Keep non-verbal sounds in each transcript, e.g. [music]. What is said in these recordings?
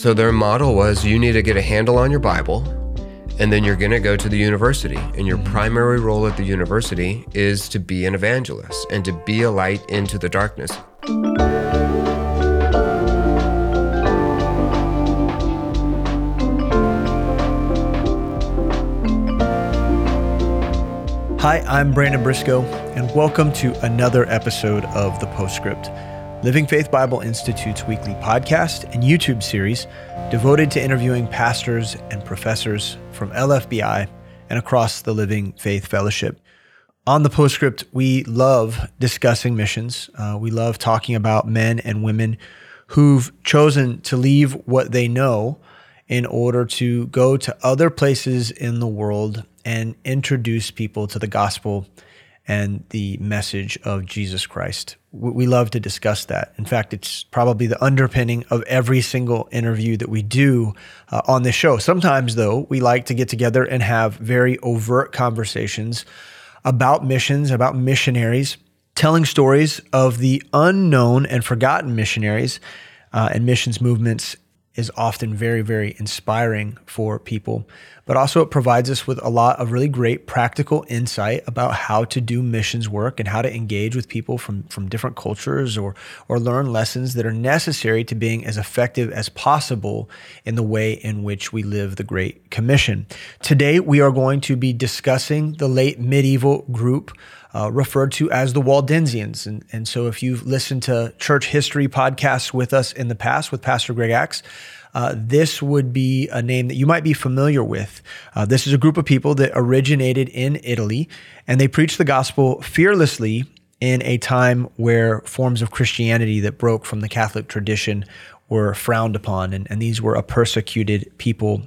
So their model was you need to get a handle on your Bible, and then you're going to go to the university. And your mm-hmm. primary role at the university is to be an evangelist and to be a light into the darkness. Hi, I'm Brandon Briscoe, and welcome to another episode of The Postscript, Living Faith Bible Institute's weekly podcast and YouTube series devoted to interviewing pastors and professors from LFBI and across the Living Faith Fellowship. On The Postscript, we love discussing missions. Uh, we love talking about men and women who've chosen to leave what they know in order to go to other places in the world and introduce people to the gospel and the message of Jesus Christ. We love to discuss that. In fact, it's probably the underpinning of every single interview that we do uh, on this show. Sometimes, though, we like to get together and have very overt conversations about missions, about missionaries, telling stories of the unknown and forgotten missionaries uh, and missions movements is often very, very inspiring for people. But also, it provides us with a lot of really great practical insight about how to do missions work and how to engage with people from, from different cultures or, or learn lessons that are necessary to being as effective as possible in the way in which we live the Great Commission. Today, we are going to be discussing the late medieval group uh, referred to as the Waldensians. And, and so, if you've listened to church history podcasts with us in the past with Pastor Greg Axe, uh, this would be a name that you might be familiar with. Uh, this is a group of people that originated in Italy, and they preached the gospel fearlessly in a time where forms of Christianity that broke from the Catholic tradition were frowned upon, and, and these were a persecuted people.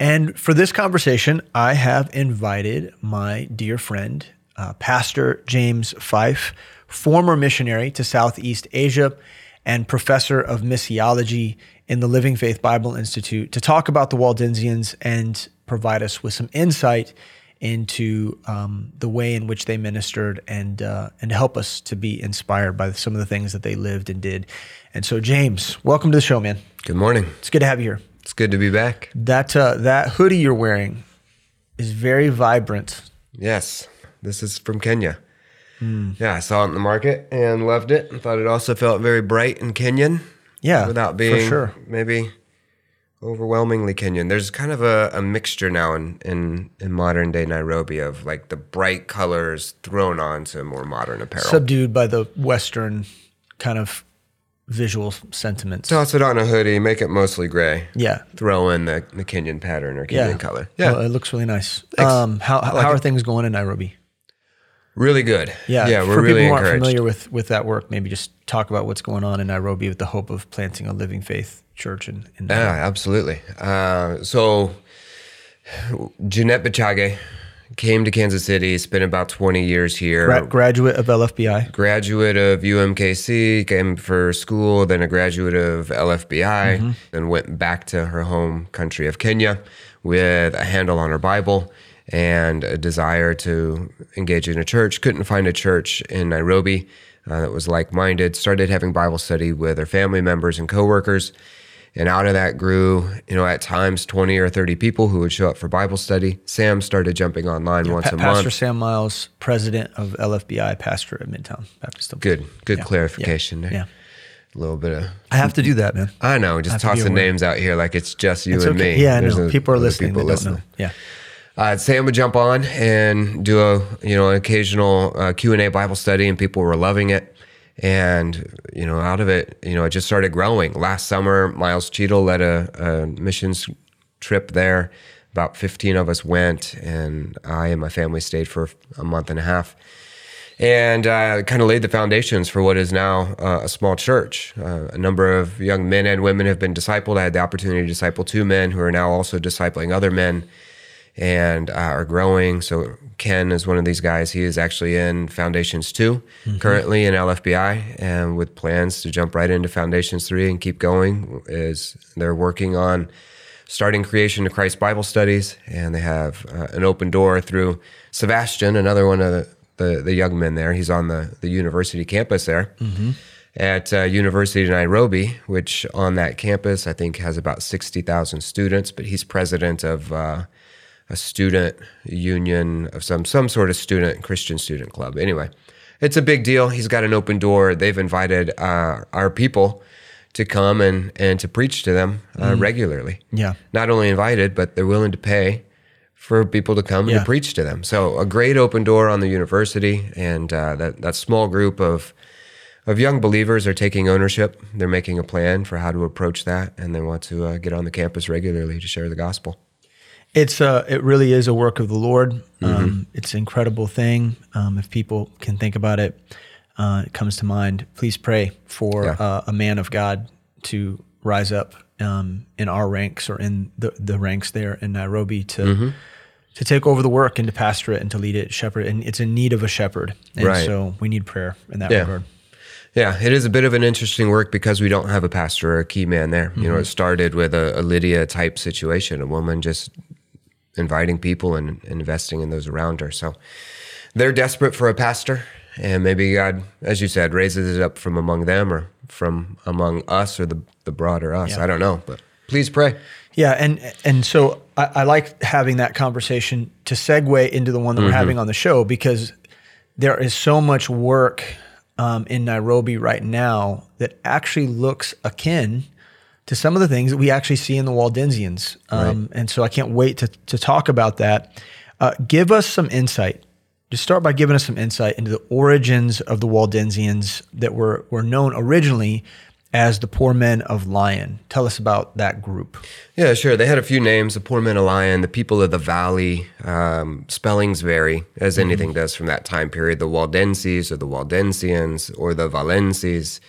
And for this conversation, I have invited my dear friend, uh, Pastor James Fyffe, former missionary to Southeast Asia and professor of missiology in the Living Faith Bible Institute to talk about the Waldensians and provide us with some insight into um, the way in which they ministered and uh, and help us to be inspired by some of the things that they lived and did. And so, James, welcome to the show, man. Good morning. It's good to have you here. It's good to be back. That uh, that hoodie you're wearing is very vibrant. Yes, this is from Kenya. Mm. Yeah, I saw it in the market and loved it, and thought it also felt very bright and Kenyan. Yeah, without being sure. maybe overwhelmingly Kenyan. There's kind of a, a mixture now in, in in modern day Nairobi of like the bright colors thrown onto more modern apparel, subdued by the Western kind of visual sentiments. Toss it on a hoodie, make it mostly gray. Yeah. Throw in the, the Kenyan pattern or Kenyan yeah. color. Yeah. Well, it looks really nice. Um, how like how are it. things going in Nairobi? Really good. Yeah, yeah. We're For really people who aren't familiar with with that work, maybe just talk about what's going on in Nairobi with the hope of planting a living faith church. In, in yeah, absolutely. Uh, so Jeanette Bachage came to Kansas City, spent about 20 years here. Gra- graduate of LFBI. Graduate of UMKC, came for school, then a graduate of LFBI, mm-hmm. then went back to her home country of Kenya with a handle on her Bible and a desire to engage in a church. Couldn't find a church in Nairobi uh, that was like minded. Started having Bible study with her family members and coworkers. And out of that grew, you know, at times 20 or 30 people who would show up for Bible study. Sam started jumping online yeah, once pa- a Pastor. Sam Miles, president of LFBI, pastor at Midtown Baptist. Good, good yeah. clarification yeah. there. Yeah. A little bit of. I have to do that, man. I know, just tossing names out here like it's just you it's and okay. me. Yeah, I There's know. no people are listening. people listening. Don't Yeah. Uh, Sam would jump on and do a you know occasional uh, Q and A Bible study, and people were loving it. And you know, out of it, you know, it just started growing. Last summer, Miles Cheadle led a, a missions trip there. About 15 of us went, and I and my family stayed for a month and a half and uh, kind of laid the foundations for what is now uh, a small church. Uh, a number of young men and women have been discipled. I had the opportunity to disciple two men who are now also discipling other men and uh, are growing. So Ken is one of these guys. He is actually in Foundations 2 mm-hmm. currently in LFBI, and with plans to jump right into Foundations 3 and keep going. Is they're working on starting creation to Christ Bible studies, and they have uh, an open door through Sebastian, another one of the, the, the young men there. He's on the, the university campus there. Mm-hmm. at uh, University of Nairobi, which on that campus I think has about sixty thousand students. But he's president of uh, a student union of some some sort of student Christian student club. Anyway, it's a big deal. He's got an open door. They've invited uh, our people to come and and to preach to them uh, regularly. Yeah. not only invited, but they're willing to pay for people to come and to preach to them. So a great open door on the university, and uh, that that small group of of young believers are taking ownership. They're making a plan for how to approach that, and they want to uh, get on the campus regularly to share the gospel. It's uh, it really is a work of the Lord. Um, it's an incredible thing. Um, if people can think about it, uh, it comes to mind. Please pray for Yeah. uh, a man of God to rise up um, in our ranks or in the, the ranks there in Nairobi to to take over the work and to pastor it and to lead it, shepherd. it. And it's in need of a shepherd, and Right. so we need prayer in that Yeah. regard. Yeah, it is a bit of an interesting work because we don't have a pastor or a key man there. You know, it started with a, a Lydia type situation, a woman just inviting people and investing in those around her. So they're desperate for a pastor, and maybe God, as you said, raises it up from among them or from among us or the, the broader us. Yeah. I don't know, but please pray. Yeah, and and so I, I like having that conversation to segue into the one that we're having on the show because there is so much work um, in Nairobi right now that actually looks akin to some of the things that we actually see in the Waldensians, um, and so I can't wait to to talk about that. Uh, give us some insight. Just start by giving us some insight into the origins of the Waldensians that were were known originally as the Poor Men of Lyon. Tell us about that group. Yeah, sure. They had a few names: the Poor Men of Lyon, the People of the Valley. Um, spellings vary, as anything does from that time period. The Waldenses, or the Waldensians, or the Valenses.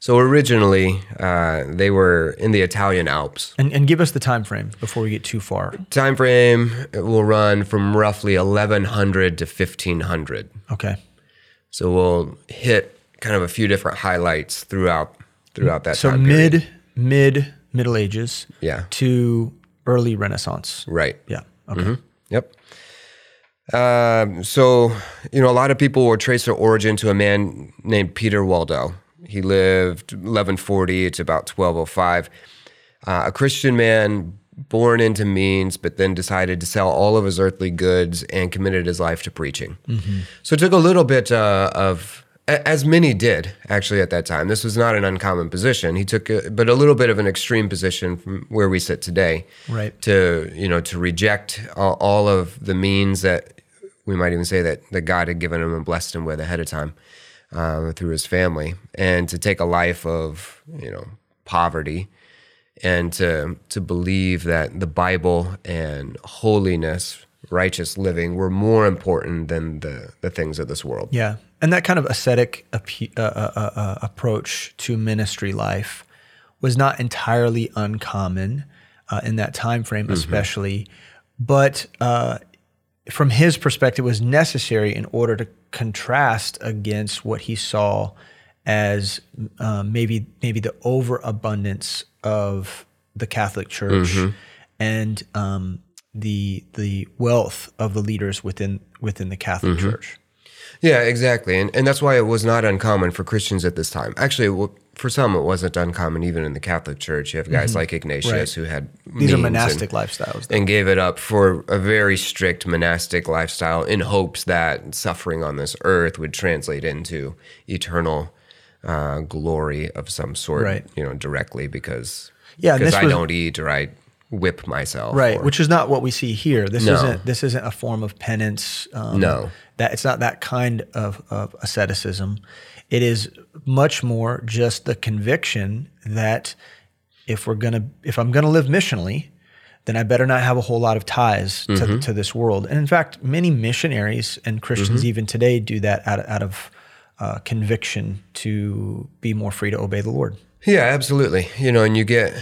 So originally, uh, they were in the Italian Alps. And, and give us the time frame before we get too far. Time frame will run from roughly 1100 to 1500. Okay. So we'll hit kind of a few different highlights throughout throughout that So time period. mid mid Middle Ages Yeah. to early Renaissance. Right. Yeah. Okay. Yep. Um, so, you know, a lot of people will trace their origin to a man named Peter Waldo. He lived 1140 to about 1205. Uh, a Christian man born into means, but then decided to sell all of his earthly goods and committed his life to preaching. So it took a little bit uh, of, as many did actually at that time. This was not an uncommon position. He took, a, but a little bit of an extreme position from where we sit today Right. to you know to reject all, all of the means that we might even say that that God had given him and blessed him with ahead of time uh, through his family, and to take a life of you know poverty, and to to believe that the Bible and holiness, righteous living were more important than the the things of this world. Yeah. And that kind of ascetic appe- uh, uh, uh, uh, approach to ministry life was not entirely uncommon uh, in that time frame, especially. But uh, from his perspective, was necessary in order to contrast against what he saw as uh, maybe maybe the overabundance of the Catholic Church and um, the the wealth of the leaders within within the Catholic Church. Yeah, exactly. And, and that's why it was not uncommon for Christians at this time. Actually, it wa- for some, it wasn't uncommon even in the Catholic Church. You have guys like Ignatius Right. who had These are monastic and, lifestyles. and gave it up for a very strict monastic lifestyle in hopes that suffering on this earth would translate into eternal uh, glory of some sort, Right. you know, directly because Yeah, because I was- don't eat or I whip myself. right or- which is not what we see here this No. isn't this isn't a form of penance um, No. that it's not that kind of, of asceticism it is much more just the conviction that if we're gonna if i'm gonna live missionally then i better not have a whole lot of ties to, Mm-hmm. to this world and in fact many missionaries and christians even today do that out, out of uh, conviction to be more free to obey the lord Yeah, absolutely. You know, and you get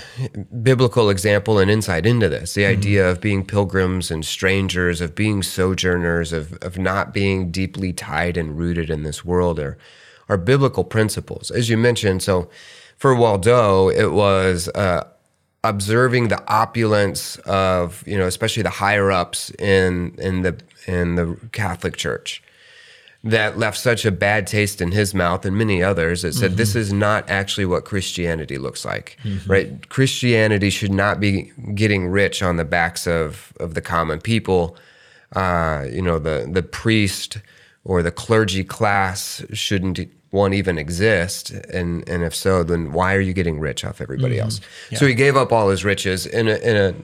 biblical example and insight into this. The idea of being pilgrims and strangers, of being sojourners, of, of not being deeply tied and rooted in this world are, are biblical principles. As you mentioned, so for Waldo, it was uh, observing the opulence of, you know, especially the higher ups in in the in the Catholic Church that left such a bad taste in his mouth and many others that said this is not actually what Christianity looks like, right? Christianity should not be getting rich on the backs of, of the common people. Uh, you know, the, the priest or the clergy class shouldn't one even exist and and if so then why are you getting rich off everybody else so he gave up all his riches in a, in a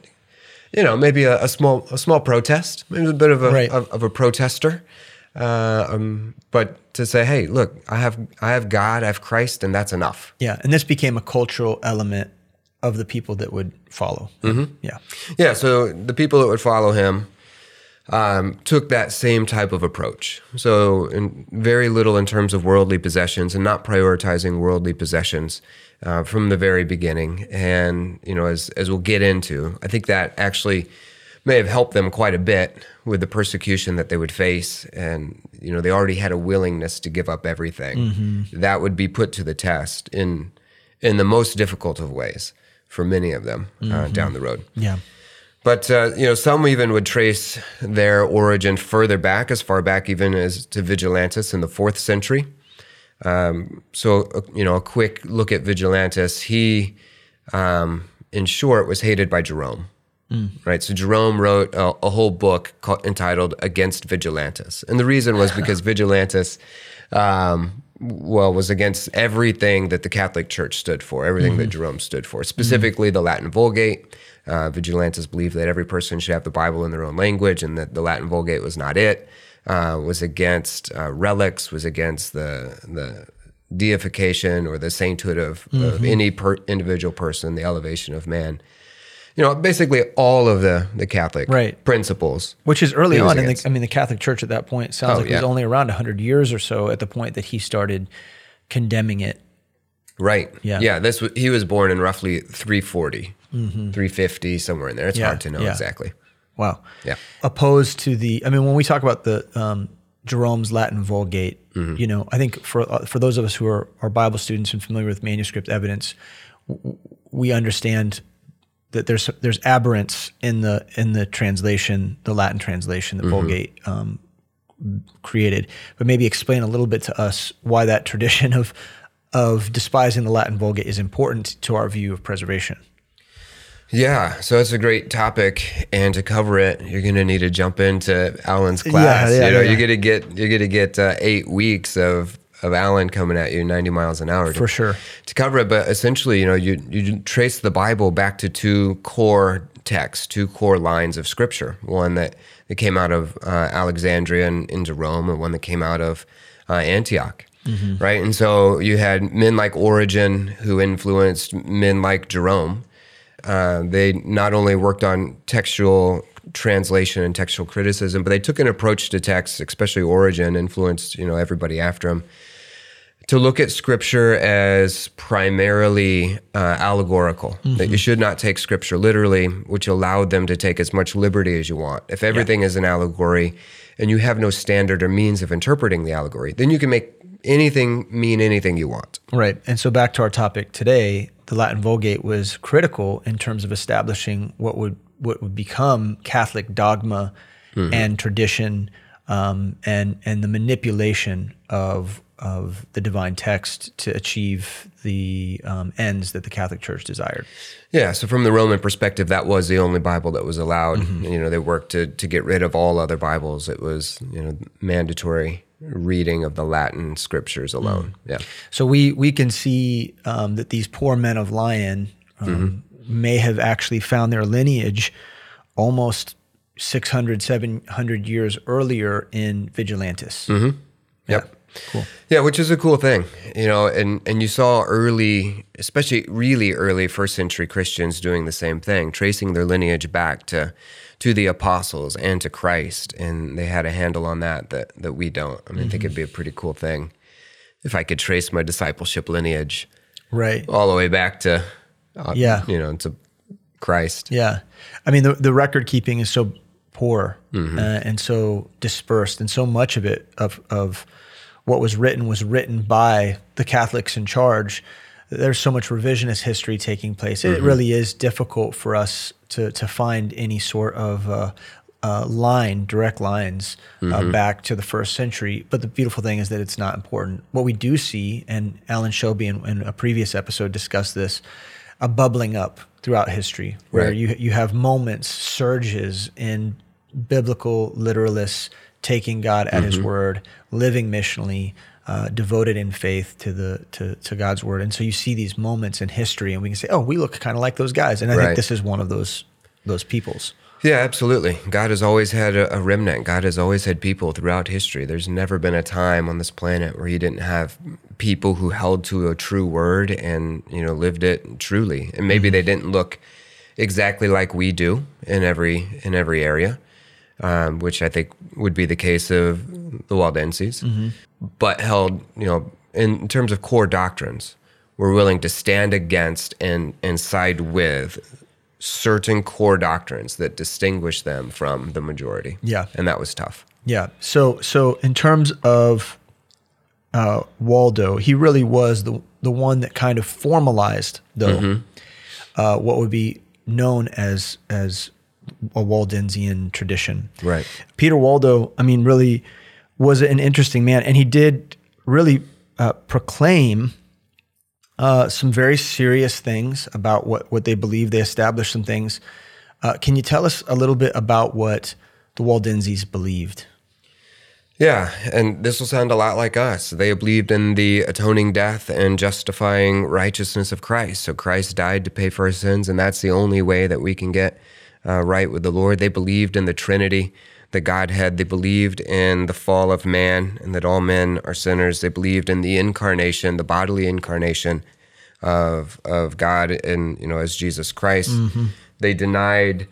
you know maybe a, a small a small protest maybe a bit of a Right. of, of a protester uh, um, but to say hey look i have i have god i have christ and that's enough Yeah, and this became a cultural element of the people that would follow. Mm-hmm. Yeah, Yeah, so the people that would follow him um, took that same type of approach. So, in very little in terms of worldly possessions and not prioritizing worldly possessions uh, from the very beginning. And you know, as as we'll get into, I think that actually may have helped them quite a bit with the persecution that they would face. And you know, they already had a willingness to give up everything. That would be put to the test in in the most difficult of ways for many of them uh, down the road. yeah, But uh, you know, some even would trace their origin further back, as far back even as to Vigilantius in the fourth century. Um, so, uh, you know, a quick look at Vigilantius. He, um, in short, was hated by Jerome. Right. So Jerome wrote a, a whole book called, entitled "Against Vigilantius," and the reason was [laughs] because Vigilantius, um, well, was against everything that the Catholic Church stood for, everything that Jerome stood for, specifically the Latin Vulgate. Uh, Vigilantius believed that every person should have the Bible in their own language, and that the Latin Vulgate was not it. Uh, was against uh, relics, was against the the deification or the sainthood of, of any per, individual person, the elevation of man. You know, basically all of the the Catholic Right. principles. which is early on. In the. I mean, the Catholic Church at that point sounds Oh, like it was only around hundred years or so at the point that he started condemning it. Right. Yeah. Yeah. This he was born in roughly 340, 350, somewhere in there. It's Mm-hmm. Yeah, hard to know yeah. exactly. Wow. Yeah. Opposed to the, I mean, when we talk about the um, Jerome's Latin Vulgate, Mm-hmm. you know, I think for uh, for those of us who are, are Bible students and familiar with manuscript evidence, w- we understand that there's there's aberrance in the in the translation, the Latin translation Mm-hmm. that Vulgate um, created. But maybe explain a little bit to us why that tradition of of despising the Latin Vulgate is important to our view of preservation. Yeah, so it's a great topic, and to cover it, you're going to need to jump into Alan's class. yeah, you know, yeah. you're going to get you're going to get uh, eight weeks of of Alan coming at you 90 miles an hour to, For sure. to cover it. But essentially, you know, you you trace the Bible back to two core texts, two core lines of Scripture. One that that came out of uh, Alexandria and into Rome, and one that came out of uh, Antioch. Right, and so you had men like Origen who influenced men like Jerome, uh, they not only worked on textual translation and textual criticism, but they took an approach to text, especially Origen, influenced you know everybody after him, to look at Scripture as primarily uh, allegorical. That you should not take Scripture literally, which allowed them to take as much liberty as you want. If everything is an allegory, and you have no standard or means of interpreting the allegory, then you can make anything mean anything you want. Right. And so back to our topic today, the Latin Vulgate was critical in terms of establishing what would what would become Catholic dogma and tradition um, and and the manipulation of of the divine text to achieve the um, ends that the Catholic Church desired. Yeah, so from the Roman perspective, that was the only Bible that was allowed. You know, they worked to to get rid of all other Bibles. It was you know mandatory reading of the Latin scriptures alone. Yeah, So we we can see um, that these poor men of Lyon um, may have actually found their lineage almost 600, 700 years earlier in Vigilantius. yep. Cool. Yeah, which is a cool thing, you know, and and you saw early, especially really early first century Christians doing the same thing, tracing their lineage back to to the apostles and to Christ, and they had a handle on that that that we don't. I mean, I think it'd be a pretty cool thing if I could trace my discipleship lineage Right. all the way back to uh, Yeah. you know, to Christ. Yeah. I mean, the, the record keeping is so poor Mm-hmm. uh, and so dispersed, and so much of it, of, of what was written, was written by the Catholics in charge. There's so much revisionist history taking place. Mm-hmm. It really is difficult for us to, to find any sort of uh, uh, line, direct lines uh, back to the first century. But the beautiful thing is that it's not important. What we do see, and Alan Shelby in, in a previous episode discussed this, a bubbling up throughout history, where Right. you you have moments, surges in biblical literalists taking God at His word, living missionally, uh, devoted in faith to the to, to God's word. And so you see these moments in history, and we can say, "Oh, we look kind of like those guys." And I think this is one of those those peoples. Yeah, absolutely. God has always had a, a remnant. God has always had people throughout history. There's never been a time on this planet where He didn't have people who held to a true word and you know lived it truly. And maybe they didn't look exactly like we do in every in every area, um, which I think would be the case of the Waldenses, but held you know in terms of core doctrines, were willing to stand against and and side with certain core doctrines that distinguish them from the majority. Yeah. And that was tough. Yeah. So so in terms of uh, Waldo, he really was the the one that kind of formalized though uh, what would be known as as a Waldensian tradition. Right. Peter Waldo, I mean, really was an interesting man, and he did really uh, proclaim uh, some very serious things about what what they believe. They established some things. Uh, can you tell us a little bit about what the Waldenses believed? Yeah, and this will sound a lot like us. They believed in the atoning death and justifying righteousness of Christ. So Christ died to pay for our sins, and that's the only way that we can get uh, right with the Lord. They believed in the Trinity, the Godhead. They believed in the fall of man and that all men are sinners. They believed in the incarnation, the bodily incarnation of of God, and you know, as Jesus Christ. They denied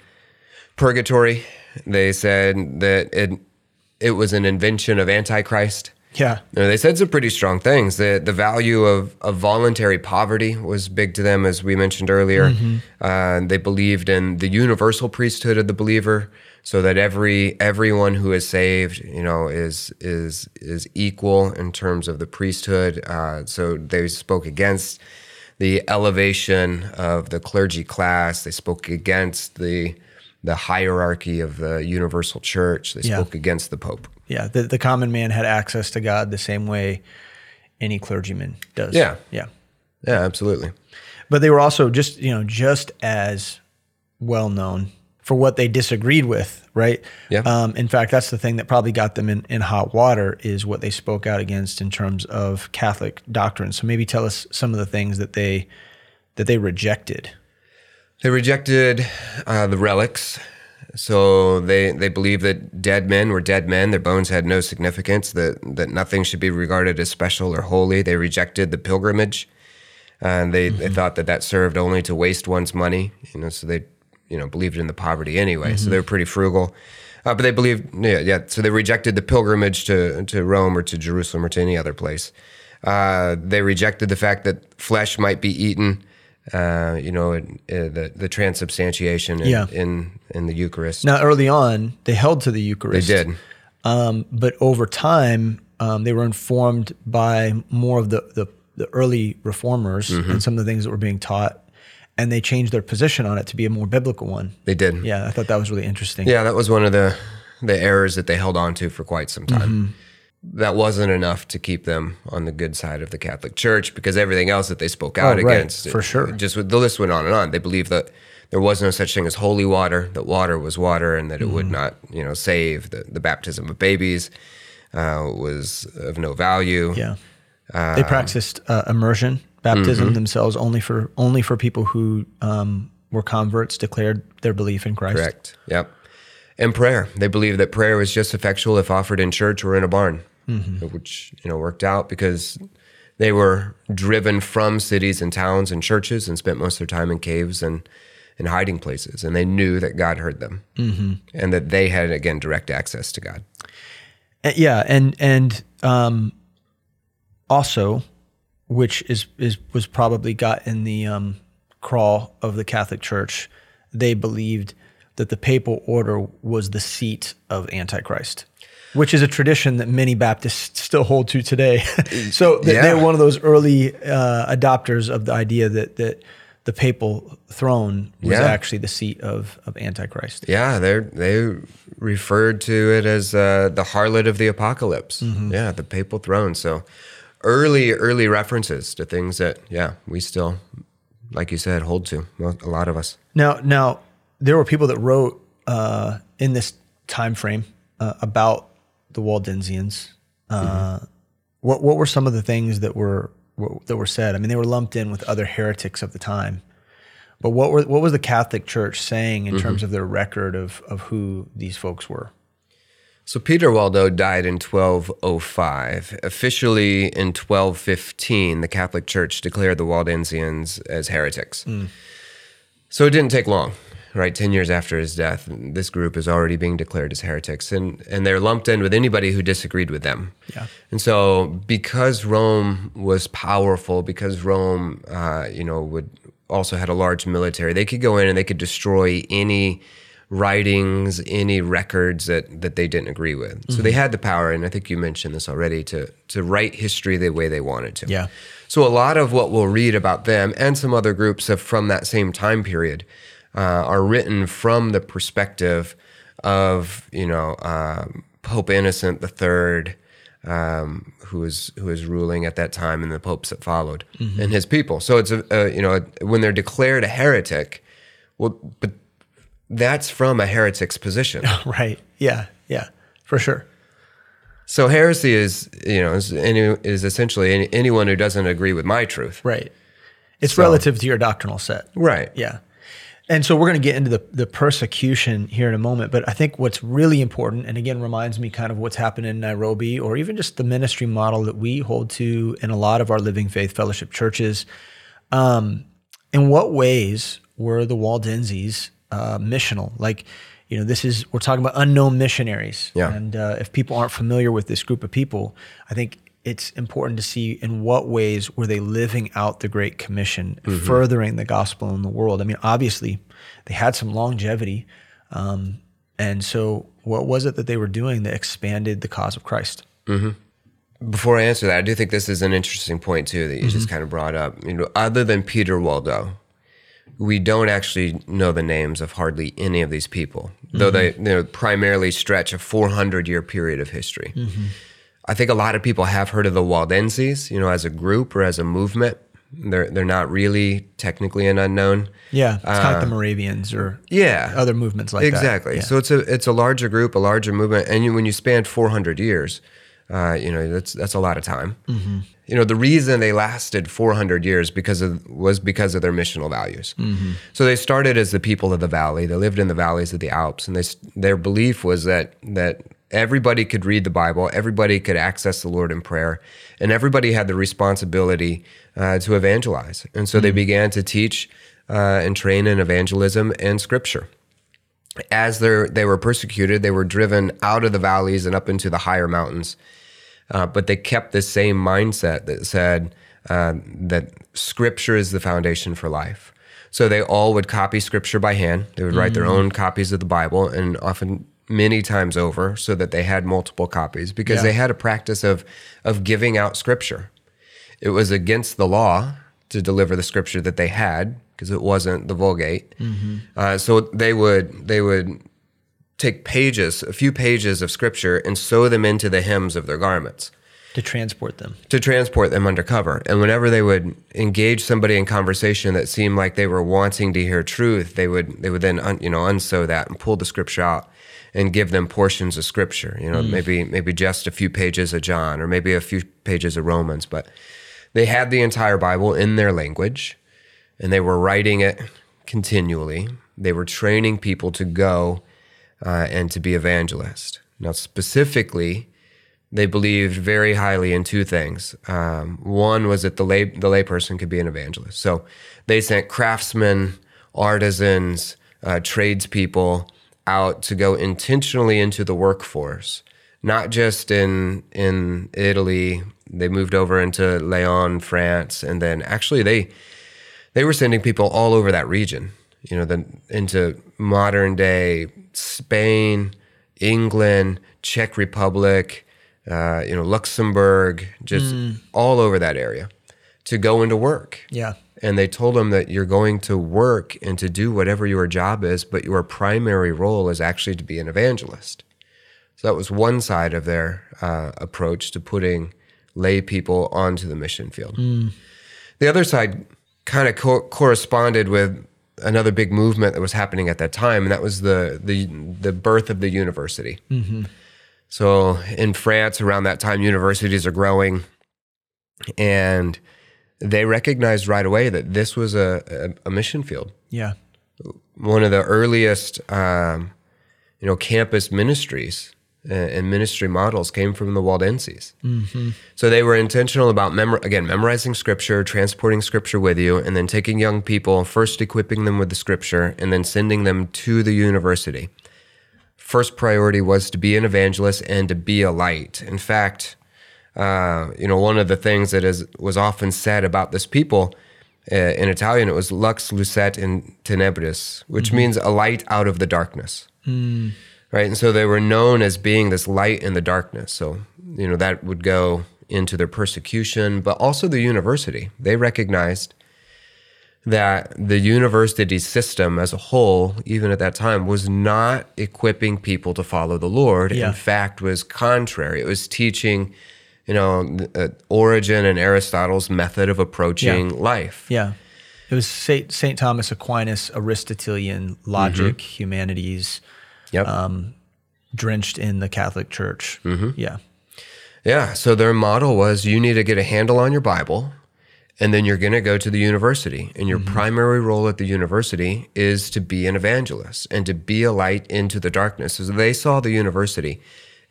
purgatory. They said that it it was an invention of Antichrist. Yeah. You know, they said some pretty strong things. The the value of, of voluntary poverty was big to them, as we mentioned earlier. Uh, they believed in the universal priesthood of the believer, so that every everyone who is saved, you know, is is is equal in terms of the priesthood. Uh, so they spoke against the elevation of the clergy class. They spoke against the the hierarchy of the universal church. They Yeah. spoke against the pope. Yeah. The, the common man had access to God the same way any clergyman does. Yeah. Yeah. Yeah, absolutely. But they were also just, you know, just as well known for what they disagreed with, right? Yeah. Um, in fact, that's the thing that probably got them in, in hot water is what they spoke out against in terms of Catholic doctrine. So maybe tell us some of the things that they that they rejected. They rejected uh, the relics. So they, they believed that dead men were dead men. Their bones had no significance, that, that nothing should be regarded as special or holy. They rejected the pilgrimage. And they, they thought that that served only to waste one's money. You know, so they you know believed in the poverty anyway. So they were pretty frugal. Uh, but they believed, yeah, yeah. So they rejected the pilgrimage to, to Rome or to Jerusalem or to any other place. Uh, they rejected the fact that flesh might be eaten. Uh, you know, in, uh, the the transubstantiation in, Yeah. in in the Eucharist. Now, early on, they held to the Eucharist. they did. Um, but over time, um, they were informed by more of the, the, the early reformers Mm-hmm. and some of the things that were being taught, and they changed their position on it to be a more biblical one. They did. Yeah, I thought that was really interesting. Yeah, that was one of the the errors that they held on to for quite some time. Mm-hmm. That wasn't enough to keep them on the good side of the Catholic Church because everything else that they spoke out Oh, right, against, for sure. just the list went on and on. They believed that there was no such thing as holy water; that water was water, and that it Mm-hmm. would not, you know, save. The, the baptism of babies uh, was of no value. Yeah. they practiced uh, immersion baptism Mm-hmm. themselves only for only for people who um, were converts, declared their belief in Christ. Correct. Yep. And prayer. They believed that prayer was just effectual if offered in church or in a barn, which you know worked out because they were driven from cities and towns and churches and spent most of their time in caves and in hiding places, and they knew that God heard them. And that they had again direct access to God. Uh, yeah, and and um, also, which is is was probably got in the um, crawl of the Catholic Church, they believed that the papal order was the seat of Antichrist, which is a tradition that many Baptists still hold to today. [laughs] so th- Yeah. they're one of those early uh, adopters of the idea that that the papal throne was Yeah. actually the seat of of Antichrist. Yeah, they they referred to it as uh, the harlot of the apocalypse. Yeah, the papal throne. So early early references to things that yeah we still, like you said, hold to. A lot of us. Now, now there were people that wrote uh, in this time frame uh, about the Waldensians. Uh, mm-hmm. What what were some of the things that were were- that were said? I mean, they were lumped in with other heretics of the time. But what were what was the Catholic Church saying in mm-hmm. terms of their record of of who these folks were? So Peter Waldo died in 1205. Officially in 1215, the Catholic Church declared the Waldensians as heretics. Mm. So it didn't take long, right? 10 years after his death, this group is already being declared as heretics and and they're lumped in with anybody who disagreed with them. Yeah. And so because Rome was powerful, because Rome uh, you know would also had a large military, they could go in and they could destroy any writings, any records that that they didn't agree with. So they had the power, and I think you mentioned this already, to to write history the way they wanted to. Yeah. So a lot of what we'll read about them and some other groups of, from that same time period uh, are written from the perspective of you know um, Pope Innocent III, um, who was who was ruling at that time, and the popes that followed, and his people. So it's a, a you know when they're declared a heretic, well, but that's from a heretic's position. [laughs] Right. Yeah. Yeah. For sure. So heresy is you know is, any, is essentially any, anyone who doesn't agree with my truth. Right. It's So- relative to your doctrinal set. Right. Yeah. And so we're going to get into the, the persecution here in a moment. But I think what's really important, and again, reminds me kind of what's happened in Nairobi or even just the ministry model that we hold to in a lot of our Living Faith Fellowship churches. Um, in what ways were the Waldenses uh, missional? Like, you know, this is, we're talking about unknown missionaries. Yeah. And uh, if people aren't familiar with this group of people, I think it's important to see in what ways were they living out the Great Commission, mm-hmm. furthering the gospel in the world. I mean, obviously, they had some longevity. Um, and so, what was it that they were doing that expanded the cause of Christ? Mm-hmm. Before I answer that, I do think this is an interesting point too that you just mm-hmm. kind of brought up. You know, other than Peter Waldo, we don't actually know the names of hardly any of these people, though they you know, primarily stretch a 400 year period of history. I think a lot of people have heard of the Waldenses, you know, as a group or as a movement. They're they're not really technically an unknown. Yeah, it's kind of like the Moravians or Yeah, other movements like that. exactly. Yeah. So it's a it's a larger group, a larger movement, and you, when you span 400 years, uh, you know that's that's a lot of time. Mm-hmm. You know the reason they lasted 400 years because of was because of their missional values. Mm-hmm. So they started as the people of the valley. They lived in the valleys of the Alps, and they their belief was that that everybody could read the Bible, everybody could access the Lord in prayer, and everybody had the responsibility uh, to evangelize. And so Mm-hmm. they began to teach uh, and train in evangelism and Scripture as they they were persecuted, they were driven out of the valleys and up into the higher mountains. Uh, but they kept the same mindset that said uh, that Scripture is the foundation for life. So they all would copy Scripture by hand. They would write their own copies of the Bible, and often many times over, so that they had multiple copies because Yeah. they had a practice of of giving out Scripture. It was against the law to deliver the Scripture that they had because it wasn't the Vulgate. Uh, so they would they would take pages, a few pages of scripture, and sew them into the hems of their garments to transport them. to transport them undercover. And whenever they would engage somebody in conversation that seemed like they were wanting to hear truth, they would they would then un, you know unsew that and pull the scripture out and give them portions of scripture. You know, maybe maybe just a few pages of John or maybe a few pages of Romans, but they had the entire Bible in their language and they were writing it continually. They were training people to go uh, and to be evangelists. Now, specifically, they believed very highly in two things. Um, one was that the lay the layperson could be an evangelist. So they sent craftsmen, artisans, uh, tradespeople out to go intentionally into the workforce, not just in in Italy. They moved over into Lyon, France, and then actually they they were sending people all over that region. You know, then into modern day Spain, England, Czech Republic, uh, you know, Luxembourg, just all over that area to go into work. Yeah. And they told him that you're going to work and to do whatever your job is, but your primary role is actually to be an evangelist. So that was one side of their uh, approach to putting lay people onto the mission field. The other side kind of co- corresponded with another big movement that was happening at that time, and that was the the the birth of the university. So in France, around that time, universities are growing, and they recognized right away that this was a, a, a mission field. Yeah. One of the earliest, um, you know, campus ministries uh, and ministry models came from the Waldenses. So they were intentional about memor- again memorizing scripture, transporting scripture with you, and then taking young people, first equipping them with the scripture, and then sending them to the university. First priority was to be an evangelist and to be a light. In fact, uh, you know, one of the things that is was often said about this people uh, in Italian, it was lux lucet in tenebris, which means a light out of the darkness. Right, and so they were known as being this light in the darkness. So you know that would go into their persecution, but also the university. They recognized that the university system as a whole, even at that time, was not equipping people to follow the Lord. Yeah. In fact, was contrary. It was teaching, you know, uh, Origen and Aristotle's method of approaching life. Yeah. It was Saint, Saint Thomas Aquinas, Aristotelian logic, humanities, Yep. um, drenched in the Catholic Church. Yeah. Yeah. So their model was you need to get a handle on your Bible, and then you're going to go to the university. And your primary role at the university is to be an evangelist and to be a light into the darkness. So they saw the university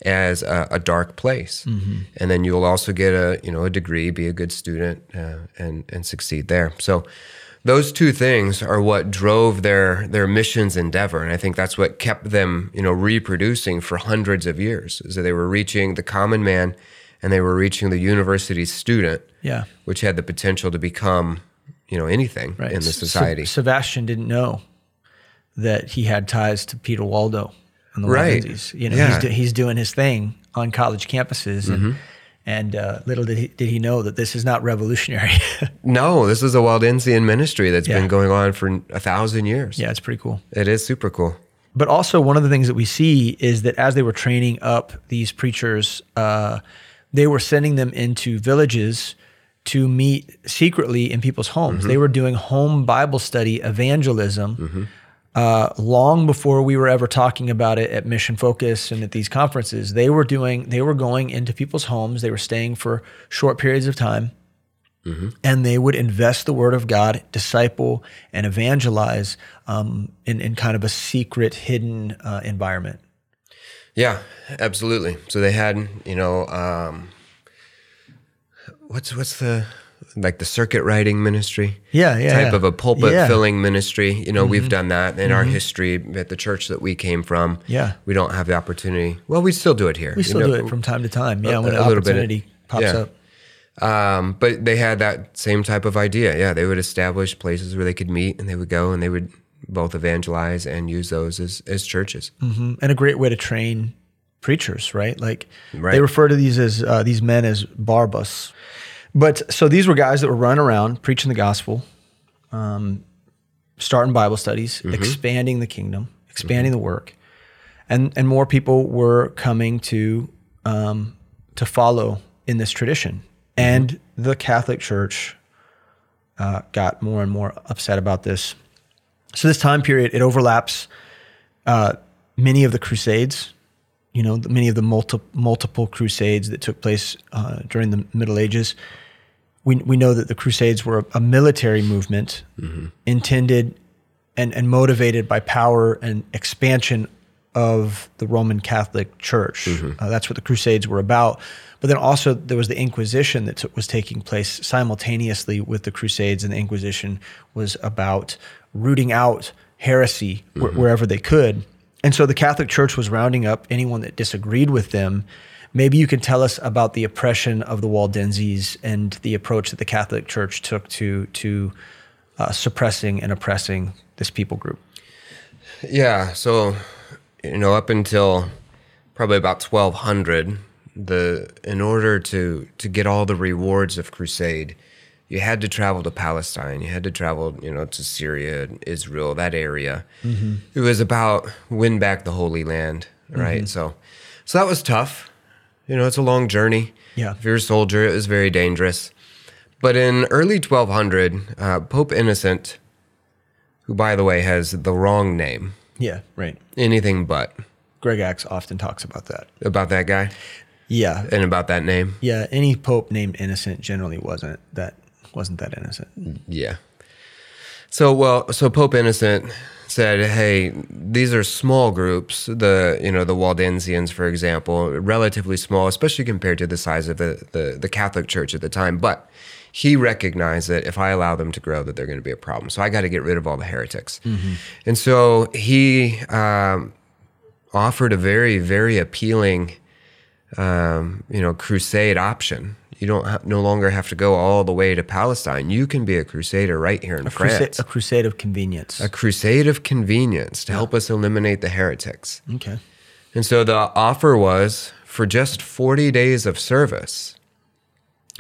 as a, a dark place. And then you'll also get a you know a degree, be a good student, uh, and and succeed there. So. Those two things are what drove their their missions endeavor, and I think that's what kept them, you know, reproducing for hundreds of years. Is that they were reaching the common man, and they were reaching the university student, Yeah. which had the potential to become, you know, anything Right. in the society. Sebastian didn't know that he had ties to Peter Waldo and the Right. Waldenses. You know, Yeah. Mm-hmm. he's, do, he's doing his thing on college campuses, and and uh, little did he, did he know that this is not revolutionary. [laughs] no, this is a Waldensian ministry that's Yeah. been going on for a thousand years. yeah, it's pretty cool. It is super cool. But also, one of the things that we see is that as they were training up these preachers, uh, they were sending them into villages to meet secretly in people's homes. They were doing home Bible study evangelism uh, long before we were ever talking about it at Mission Focus and at these conferences. They were doing. They were going into people's homes. They were staying for short periods of time and they would invest the word of God, disciple, and evangelize um, in, in kind of a secret, hidden uh, environment. Yeah, absolutely. So they had, you know, um, what's what's the like the circuit riding ministry? Yeah, yeah, Type yeah. of a pulpit Yeah. Mm-hmm. filling ministry. You know, we've done that in our history at the church that we came from. Yeah. we don't have the opportunity. Well, we still do it here. We still do it from time to time. Yeah, when a an little bit of- opportunity pops yeah. up. Um, but they had that same type of idea. Yeah, they would establish places where they could meet, and they would go, and they would both evangelize and use those as as churches. Mhm. And a great way to train preachers, right? Like Right. they refer to these as uh, these men as barbus. But so these were guys that were running around preaching the gospel, um, starting Bible studies, expanding the kingdom, expanding the work, and and more people were coming to um, to follow in this tradition. And the Catholic Church uh, got more and more upset about this. So this time period it overlaps uh, many of the Crusades. You know, many of the multi- multiple Crusades that took place uh, during the Middle Ages. We we know that the Crusades were a, a military movement intended and, and motivated by power and expansion of the Roman Catholic Church. Uh, that's what the Crusades were about. But then also there was the Inquisition that took was taking place simultaneously with the Crusades, and the Inquisition was about rooting out heresy wh- wherever they could. And so the Catholic Church was rounding up anyone that disagreed with them. Maybe you can tell us about the oppression of the Waldenses and the approach that the Catholic Church took to to uh, suppressing and oppressing this people group. Yeah. So, you know, up until probably about 1200, the in order to to get all the rewards of crusade, you had to travel to Palestine. You had to travel, you know, to Syria, Israel, that area. It was about win back the Holy Land, right? So, so that was tough. You know, it's a long journey. Yeah. If you're a soldier, it was very dangerous. But in early 1200, uh, Pope Innocent, who by the way has the wrong name, Yeah, right. anything but Greg Axe often talks about that. about that guy Yeah, and about that name. yeah. Any pope named Innocent generally wasn't that wasn't that innocent. Yeah. So well, so Pope Innocent said, "Hey, these are small groups. The you know the Waldensians, for example, relatively small, especially compared to the size of the the, the Catholic Church at the time. But he recognized that if I allow them to grow, that they're going to be a problem. So I got to get rid of all the heretics. And so he um, offered a very very appealing, um, you know, crusade option." You don't ha- no longer have to go all the way to Palestine. You can be a crusader right here in A France crusade, a crusade of convenience. a crusade of convenience to help us eliminate the heretics. okay. And so the offer was for just 40 days of service.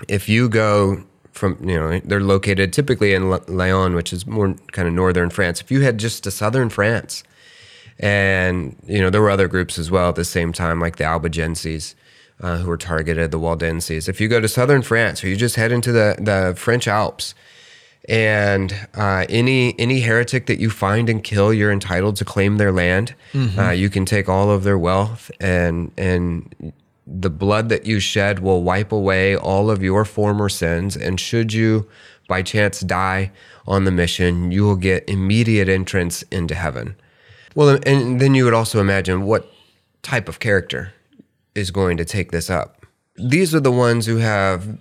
If you go from, you know, they're located typically in Lyon, which is more kind of northern France. If you head just to southern France, and, you know, there were other groups as well at the same time, like the Albigenses. Uh, who were targeted, the Waldenses. If you go to southern France, or you just head into the, the French Alps, and uh, any any heretic that you find and kill, you're entitled to claim their land. Uh, you can take all of their wealth, and and the blood that you shed will wipe away all of your former sins. And should you, by chance, die on the mission, you will get immediate entrance into heaven. Well, and then you would also imagine what type of character is going to take this up. These are the ones who have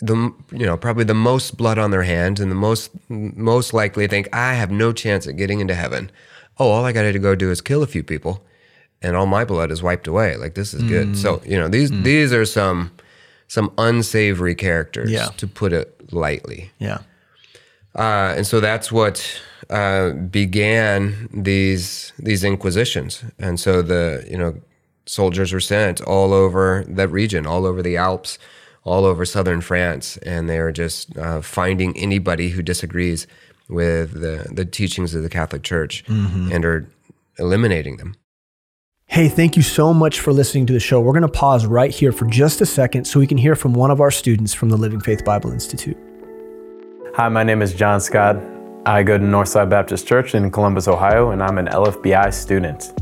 the you know probably the most blood on their hands and the most most likely think I have no chance at getting into heaven. Oh, all I got to go do is kill a few people, and all my blood is wiped away. Like this is good. So you know these these are some some unsavory characters, Yeah. to put it lightly. Yeah. Uh, and so that's what uh, began these these inquisitions. And so the you know soldiers were sent all over that region, all over the Alps, all over southern France, and they are just uh, finding anybody who disagrees with the the teachings of the Catholic Church and are eliminating them. Hey, thank you so much for listening to the show. We're going to pause right here for just a second so we can hear from one of our students from the Living Faith Bible Institute. Hi, my name is John Scott. I go to Northside Baptist Church in Columbus, Ohio, and I'm an LFBI student.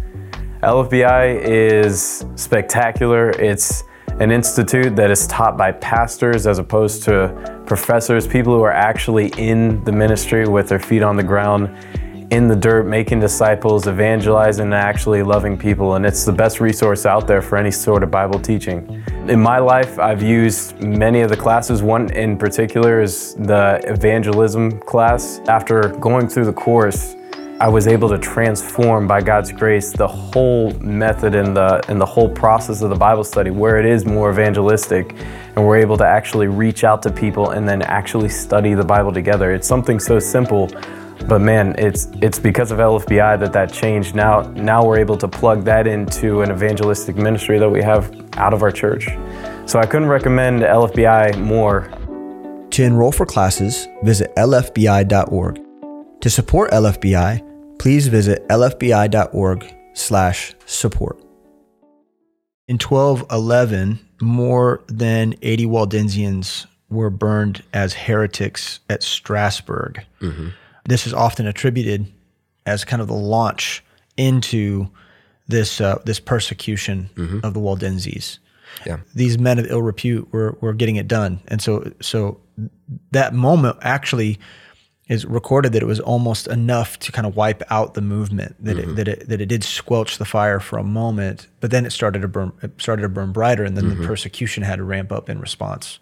LFBI is spectacular. It's an institute that is taught by pastors as opposed to professors, people who are actually in the ministry with their feet on the ground, in the dirt, making disciples, evangelizing, and actually loving people. And it's the best resource out there for any sort of Bible teaching. In my life, I've used many of the classes. One in particular is the evangelism class. After going through the course, I was able to transform by God's grace the whole method and the and the whole process of the Bible study where it is more evangelistic and we're able to actually reach out to people and then actually study the Bible together. It's something so simple, but man, it's it's because of LFBI that that changed. Now now we're able to plug that into an evangelistic ministry that we have out of our church. So I couldn't recommend LFBI more To enroll for classes, visit lfbi.org. To support LFBI, please visit lfbi.org slash support. In 1211, more than 80 Waldensians were burned as heretics at Strasbourg. This is often attributed as kind of the launch into this uh, this persecution of the Waldenses Yeah. these men of ill repute were, were getting it done. And so, so that moment actually is recorded that it was almost enough to kind of wipe out the movement that it, mm-hmm. that it, that it did squelch the fire for a moment, but then it started to burn, it started to burn brighter and then the mm-hmm. persecution had to ramp up in response.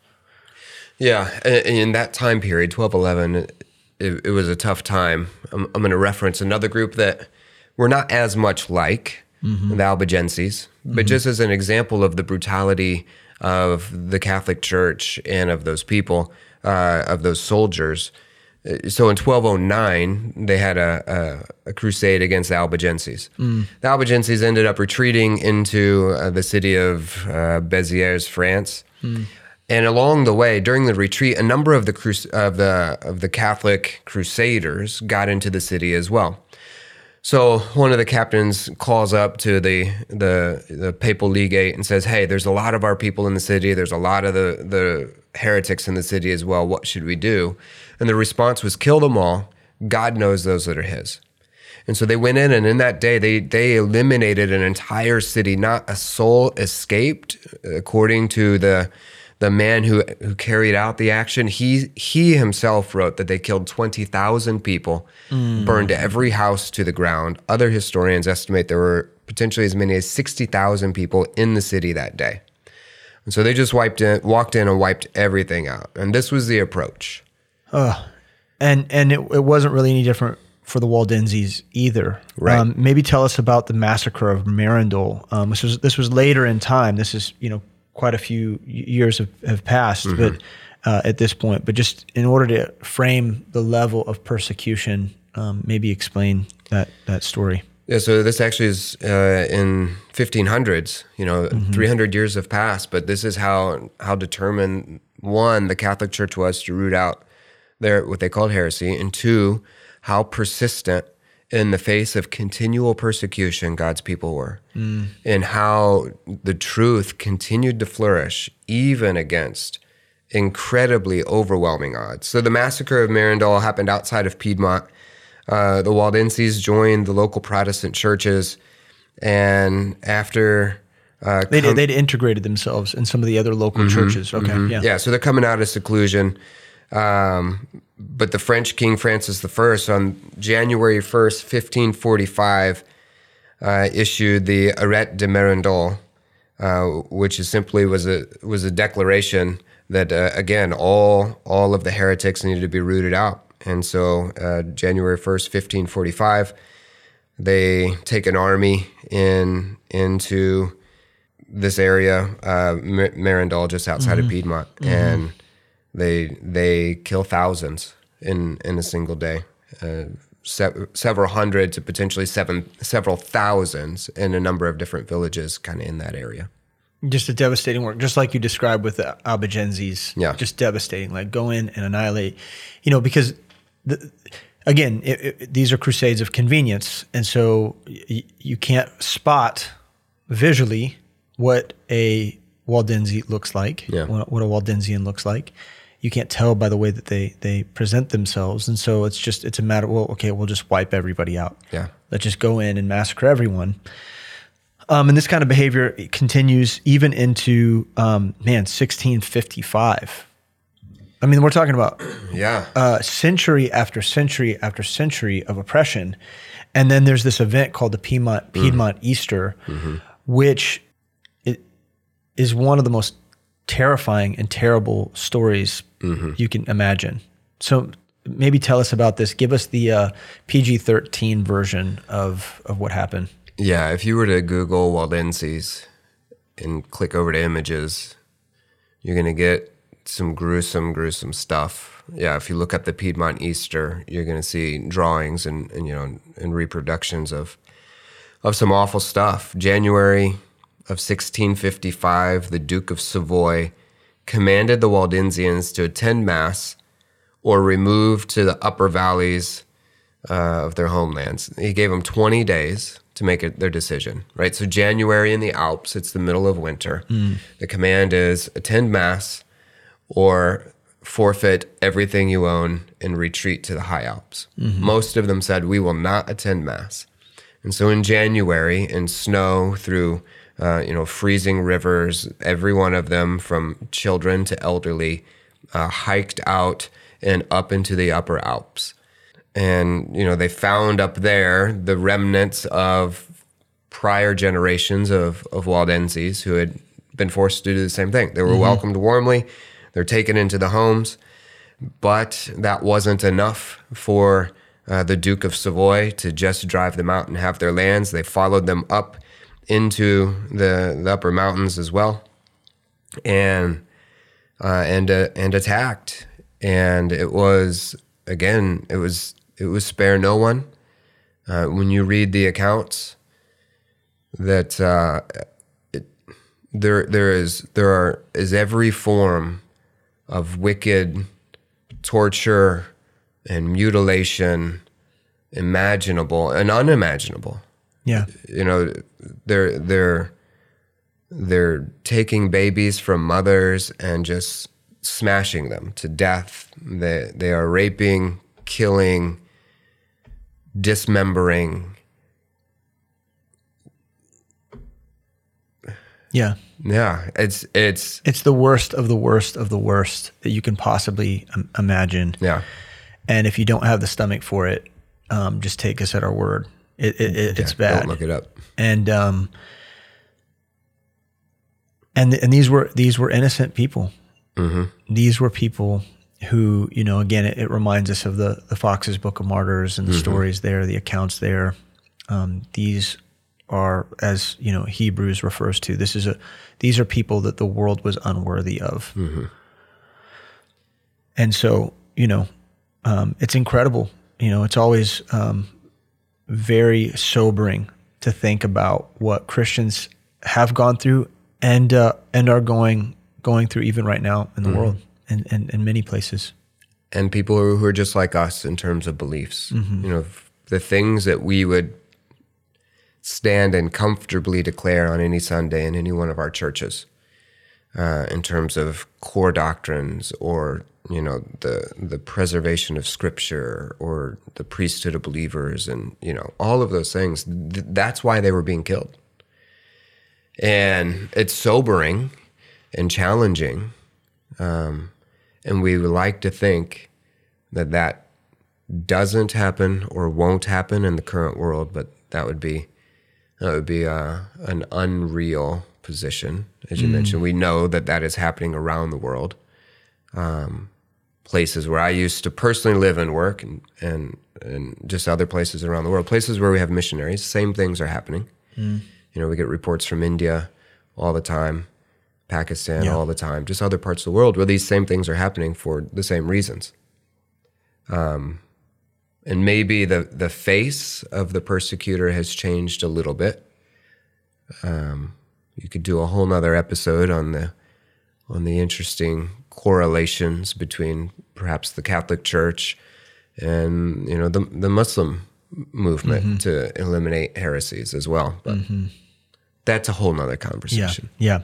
Yeah, and in that time period, twelve eleven, it, it was a tough time. I'm, I'm going to reference another group that were not as much like mm-hmm. the Albigenses, but just as an example of the brutality of the Catholic Church and of those people, uh, of those soldiers. Uh, So in 1209, they had a, a, a crusade against the Albigenses. The Albigenses ended up retreating into uh, the city of uh, France. And along the way, during the retreat, a number of the crus- of the of the Catholic crusaders got into the city as well. So one of the captains calls up to the the the papal legate and says, "Hey, there's a lot of our people in the city. There's a lot of the the heretics in the city as well. What should we do?" And the response was, "Kill them all. God knows those that are His." And so they went in, and in that day, they they eliminated an entire city. Not a soul escaped, according to the the man who who carried out the action. He he himself wrote that they killed twenty thousand people, burned every house to the ground. Other historians estimate there were potentially as many as sixty thousand people in the city that day. And so they just wiped in, walked in and wiped everything out. And this was the approach. and and it, it wasn't really any different for the Waldenses either. Right. Um, maybe tell us about the massacre of Merindol. Um, this was this was later in time. This is you know quite a few years have, have passed, Mm-hmm. but uh, at this point, but just in order to frame the level of persecution, um, maybe explain that that story. Yeah, so this actually is uh, in 1500s. You know, 300 years have passed, but this is how how determined one the Catholic Church was to root out their what they called heresy, and two, how persistent in the face of continual persecution God's people were, and how the truth continued to flourish even against incredibly overwhelming odds. So the massacre of Merindol happened outside of Piedmont. Uh, the Waldenses joined the local Protestant churches, and after uh, They would they'd integrated themselves in some of the other local churches. Okay, yeah. yeah, so they're coming out of seclusion. Um, but the French King Francis I, on January 1st, 1545, uh, issued the Arrêt de Merindol, uh, which is simply was a was a declaration that uh, again all all of the heretics needed to be rooted out. And so uh, January 1st, 1545, they take an army in into this area, uh, Merindol, just outside of Piedmont, and they they kill thousands in in a single day, uh, se- several hundred to potentially seven several thousands in a number of different villages, kind of in that area. Just a devastating work, just like you described with the Albigenses. Yeah. Just devastating. Like go in and annihilate, you know, because the, again, it, it, these are crusades of convenience. And so y- you can't spot visually what a Waldense looks like, Yeah. what, what a Waldensian looks like. You can't tell by the way that they, they present themselves. And so it's just, it's a matter, well, okay, we'll just wipe everybody out. Yeah. Let's just go in and massacre everyone. Um, and this kind of behavior continues even into um, man 1655. I mean, we're talking about [clears throat] Yeah. uh, century after century after century of oppression, and then there's this event called the Piedmont Piedmont Easter, which it is one of the most terrifying and terrible stories you can imagine. So maybe tell us about this. Give us the uh, PG-13 version of of what happened. Yeah, if you were to Google Waldenses and click over to images, you're going to get some gruesome, gruesome stuff. Yeah, if you look up the Piedmont Easter, you're going to see drawings and, and you know and reproductions of of some awful stuff. January of 1655, the Duke of Savoy commanded the Waldensians to attend mass or remove to the upper valleys uh, of their homelands. He gave them 20 days to make it their decision, right? So January in the Alps, it's the middle of winter. The command is attend mass or forfeit everything you own and retreat to the high Alps. Most of them said, we will not attend mass. And so in January, in snow through, uh, you know, freezing rivers, every one of them, from children to elderly, uh, hiked out and up into the upper Alps. And, you know, they found up there the remnants of prior generations of, of Waldenses who had been forced to do the same thing. They were welcomed warmly, they're taken into the homes, but that wasn't enough for uh, the Duke of Savoy to just drive them out and have their lands. They followed them up into the, the upper mountains as well, and uh, and uh, and attacked. And it was again, it was it was spare no one. Uh, when you read the accounts, that uh, it, there there is there are is every form of wicked torture and mutilation imaginable and unimaginable Yeah. you know they're they're they're taking babies from mothers and just smashing them to death they they are raping killing dismembering Yeah. yeah it's it's It's the worst of the worst of the worst that you can possibly um, imagine. yeah And if you don't have the stomach for it, um, just take us at our word. It, it, it, it's bad. don't look it up and um, and and these were these were innocent people. These were people who, you know, again, it, it reminds us of the the Fox's Book of Martyrs and the stories there, the accounts there. Um, these are, as you know, Hebrews refers to. This is a these are people that the world was unworthy of. And so, you know, um, it's incredible. You know, it's always um, very sobering to think about what Christians have gone through and uh, and are going going through even right now in the world and in, in many places. and people who, who are just like us in terms of beliefs. You know, the things that we would stand and comfortably declare on any Sunday in any one of our churches, uh, in terms of core doctrines or you know the the preservation of Scripture or the priesthood of believers, and you know all of those things. Th- that's why they were being killed, and it's sobering and challenging and we would like to think that that doesn't happen or won't happen in the current world, but that would be that would be uh, an unreal position, as you mentioned. We know that that is happening around the world. Um, places where I used to personally live and work, and, and and just other places around the world, places where we have missionaries, same things are happening. You know, we get reports from India all the time. Pakistan Yeah. all the time, just other parts of the world where these same things are happening for the same reasons. Um, and maybe the the face of the persecutor has changed a little bit. Um, you could do a whole nother episode on the on the interesting correlations between perhaps the Catholic Church and you know the the Muslim movement to eliminate heresies as well. But that's a whole nother conversation. yeah.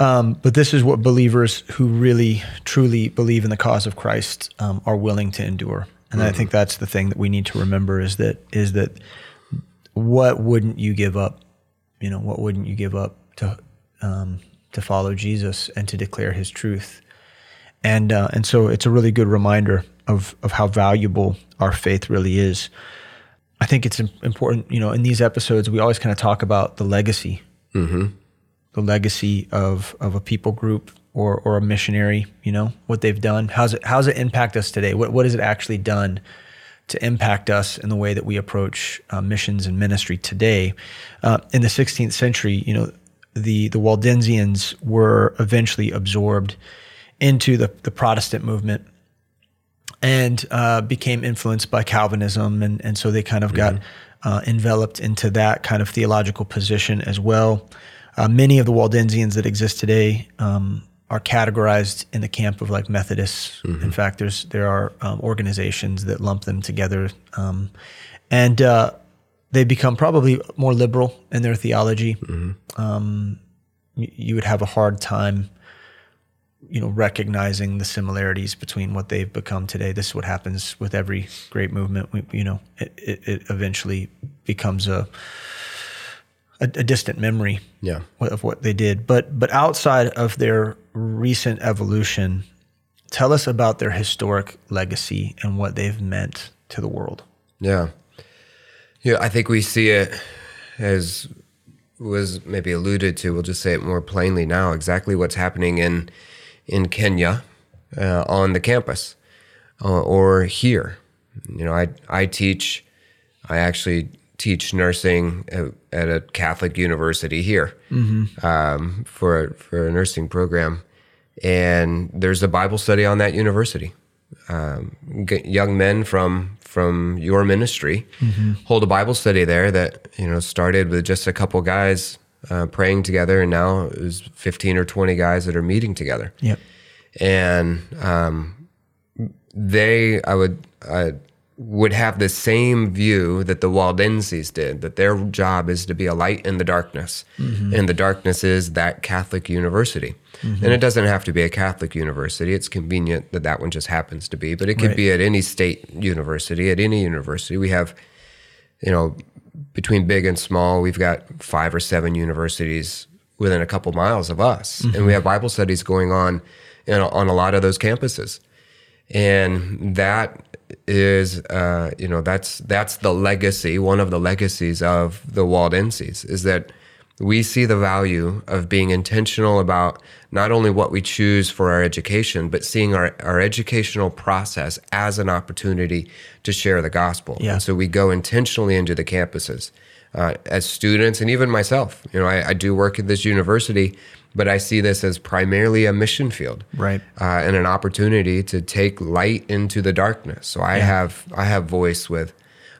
Um, but this is what believers who really, truly believe in the cause of Christ um, are willing to endure, and I think that's the thing that we need to remember is that is that what wouldn't you give up? You know, what wouldn't you give up to um, to follow Jesus and to declare His truth? And uh, and so it's a really good reminder of of how valuable our faith really is. I think it's important, you know, in these episodes we always kind of talk about the legacy the legacy of of a people group or or a missionary you know what they've done how's it how's it impact us today what what has it actually done to impact us in the way that we approach uh, missions and ministry today. Uh, in the 16th century you know the the Waldensians were eventually absorbed into the the Protestant movement and uh, became influenced by Calvinism, and and so they kind of got uh, enveloped into that kind of theological position as well. Uh, many of the Waldensians that exist today um, are categorized in the camp of like Methodists. In fact, there's there are um, organizations that lump them together, um, and uh, they become probably more liberal in their theology. Um, you, you would have a hard time you know recognizing the similarities between what they've become today this is what happens with every great movement we, you know it, it, it eventually becomes a, a a distant memory Yeah. of what they did but but outside of their recent evolution tell us about their historic legacy and what they've meant to the world Yeah. Yeah, I think we see it as was maybe alluded to. We'll just say it more plainly now. Exactly what's happening in in Kenya uh, on the campus uh, or here. You know, I I teach. I actually teach nursing at, at a Catholic university here um, for for a nursing program, and there's a Bible study on that university um, g- young men from from your ministry hold a Bible study there that you know started with just a couple guys uh, praying together, and now there's 15 or 20 guys that are meeting together. Yep. And um, they, I would, I would have the same view that the Waldenses did, that their job is to be a light in the darkness. Mm-hmm. And the darkness is that Catholic university. Mm-hmm. And it doesn't have to be a Catholic university. It's convenient that that one just happens to be, but it could Right. be at any state university, at any university. We have, you know, between big and small, we've got five or seven universities within a couple miles of us. And we mm-hmm. have Bible studies going on you know, on a lot of those campuses and that is uh, you know that's that's the legacy one of the legacies of the waldenses is that we see the value of being intentional about not only what we choose for our education but seeing our, our educational process as an opportunity to share the gospel Yeah. and so we go intentionally into the campuses uh, as students and even myself you know I, I do work at this university but i see this as primarily a mission field Right. uh, and an opportunity to take light into the darkness. So I have I have voice with